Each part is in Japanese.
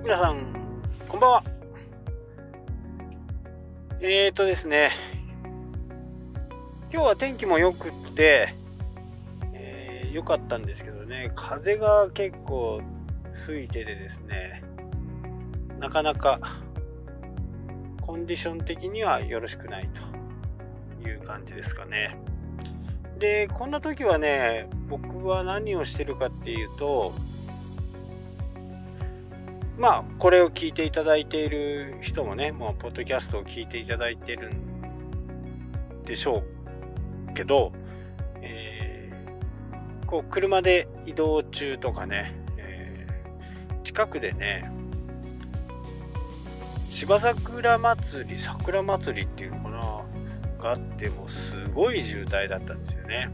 皆さんこんばんは。えーとですね、今日は天気も良くって、えー、良かったんですけどね、風が結構吹いててですね、なかなかコンディション的にはよろしくないという感じですかね。で、こんな時はね、僕は何をしてるかっていうと、まあ、これを聞いていただいている人もね、もう、ポッドキャストを聞いていただいてるんでしょうけど、えー、こう、車で移動中とかね、えー、近くでね、芝桜祭り、桜祭りっていうのかな、があってもすごい渋滞だったんですよね。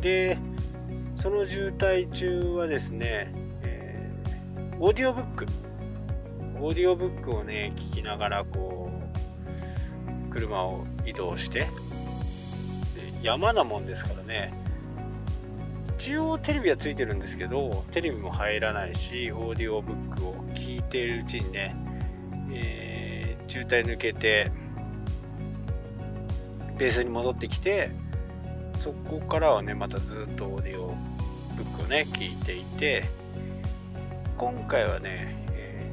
で、その渋滞中はですね、オーディオブック。オーディオブックをね聞きながらこう車を移動して。山なもんですからね。一応テレビはついてるんですけどテレビも入らないしオーディオブックを聞いているうちにね、えー、渋滞抜けてベースに戻ってきてそこからはねまたずっとオーディオブックをね聞いていて。今回はね、え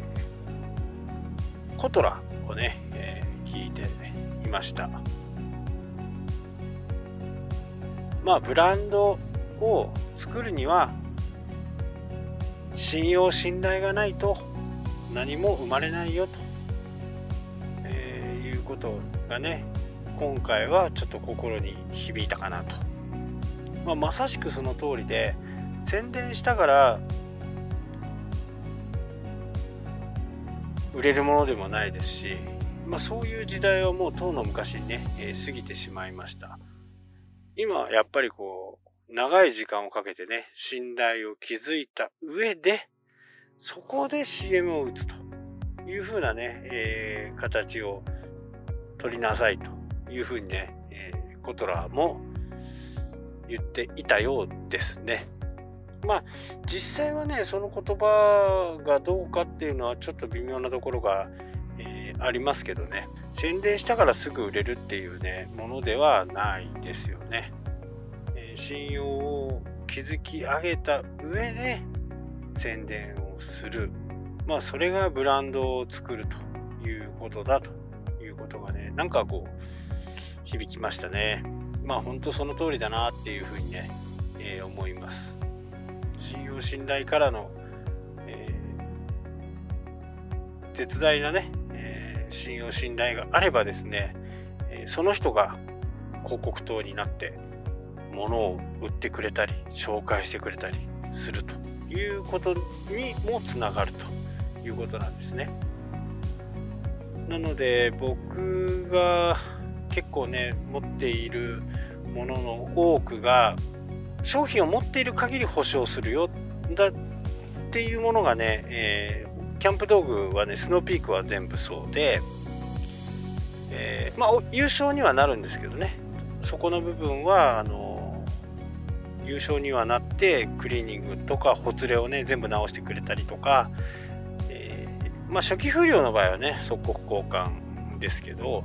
ー、コトラをね、えー、聞いていました。まあブランドを作るには信用信頼がないと何も生まれないよと、えー、いうことがね今回はちょっと心に響いたかなと、まあ、まさしくその通りで宣伝したから売れるものでもないですし、まあ、そういう時代はもうとうの昔にね、えー、過ぎてしまいました。今やっぱりこう長い時間をかけてね信頼を築いた上でそこで CM を打つというふうなね、えー、形を取りなさいというふうにね、えー、コトラも言っていたようですね。まあ実際はねその言葉がどうかっていうのはちょっと微妙なところが、えー、ありますけどね。宣伝したからすぐ売れるっていうねものではないですよね、えー、信用を築き上げた上で宣伝をする。まあそれがブランドを作るということだと。いうことがねなんかこう響きましたね。まあ本当その通りだなっていうふうにね、えー、思います。信用信頼からの、えー、絶大なね、えー、信用信頼があればですね、えその人が広告塔になって物を売ってくれたり紹介してくれたりするということにもつながるということなんですね。なので僕が結構ね持っているものの多くが商品を持っている限り保証するよ。だっていうものがね、えー、キャンプ道具はねスノーピークは全部そうで、えー、まあ優勝にはなるんですけどね。そこの部分はあの優勝にはなってクリーニングとかほつれをね全部直してくれたりとか、えー、まあ初期不良の場合はね即刻交換ですけど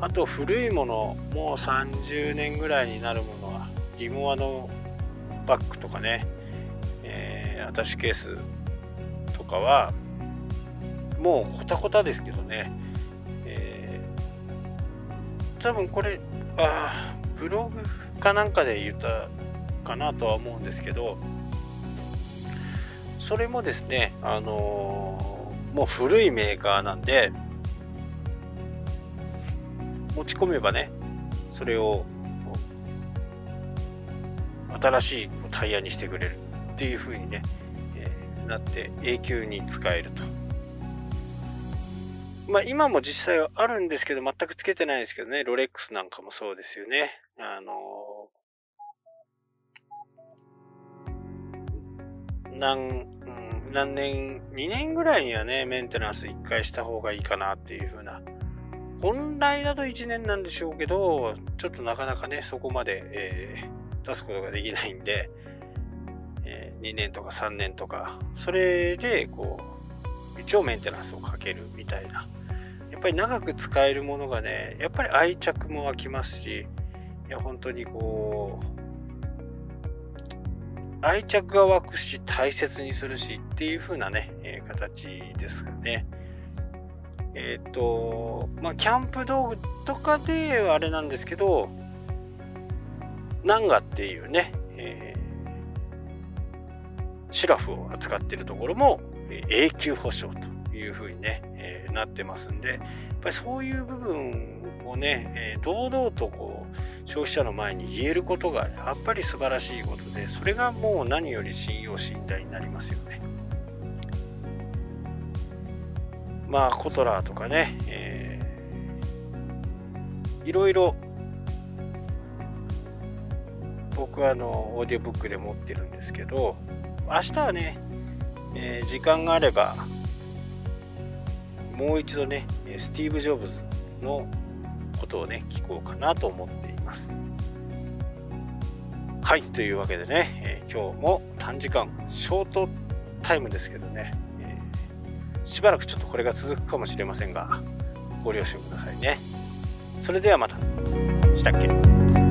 あと古いものもう30年ぐらいになるものはギモアのバッグとかね、えー、アタッシュケースとかはもうコタコタですけどね、えー、多分これあブログかなんかで言ったかなとは思うんですけどそれもですねあのー、もう古いメーカーなんで持ち込めばねそれを新しいタイヤにしてくれるっていう風にね、えー、なって永久に使えると。まあ今も実際はあるんですけど全くつけてないですけどね、ロレックスなんかもそうですよね。あのー、何、うん、何年、2年ぐらいにはね、メンテナンス1回した方がいいかなっていう風な。本来だと1年なんでしょうけど、ちょっとなかなかね、そこまで、えー出すことができないんで、えー、2年とか3年とか、それで、こう一応メンテナンスをかけるみたいなやっぱり長く使えるものがねやっぱり愛着も湧きますしいや本当にこう愛着が湧くし大切にするしっていう風なね、えー、形ですよね。えっ、ー、とまあキャンプ道具とかではあれなんですけどナンガっていうね、えー、シュラフを扱ってるところも永久保証という風にね、えー、なってますんでやっぱりそういう部分をね、えー、堂々とこう消費者の前に言えることがやっぱり素晴らしいことでそれがもう何より信用信頼になりますよね。まあコトラーとかね、えー、いろいろ僕はあのオーディオブックで持ってるんですけど明日はね、えー、時間があればもう一度ねスティーブ・ジョブズのことをね聞こうかなと思っています。はいというわけでね、えー、今日も短時間ショートタイムですけどね、えー、しばらくちょっとこれが続くかもしれませんがご了承くださいね。それではまた。したっけ？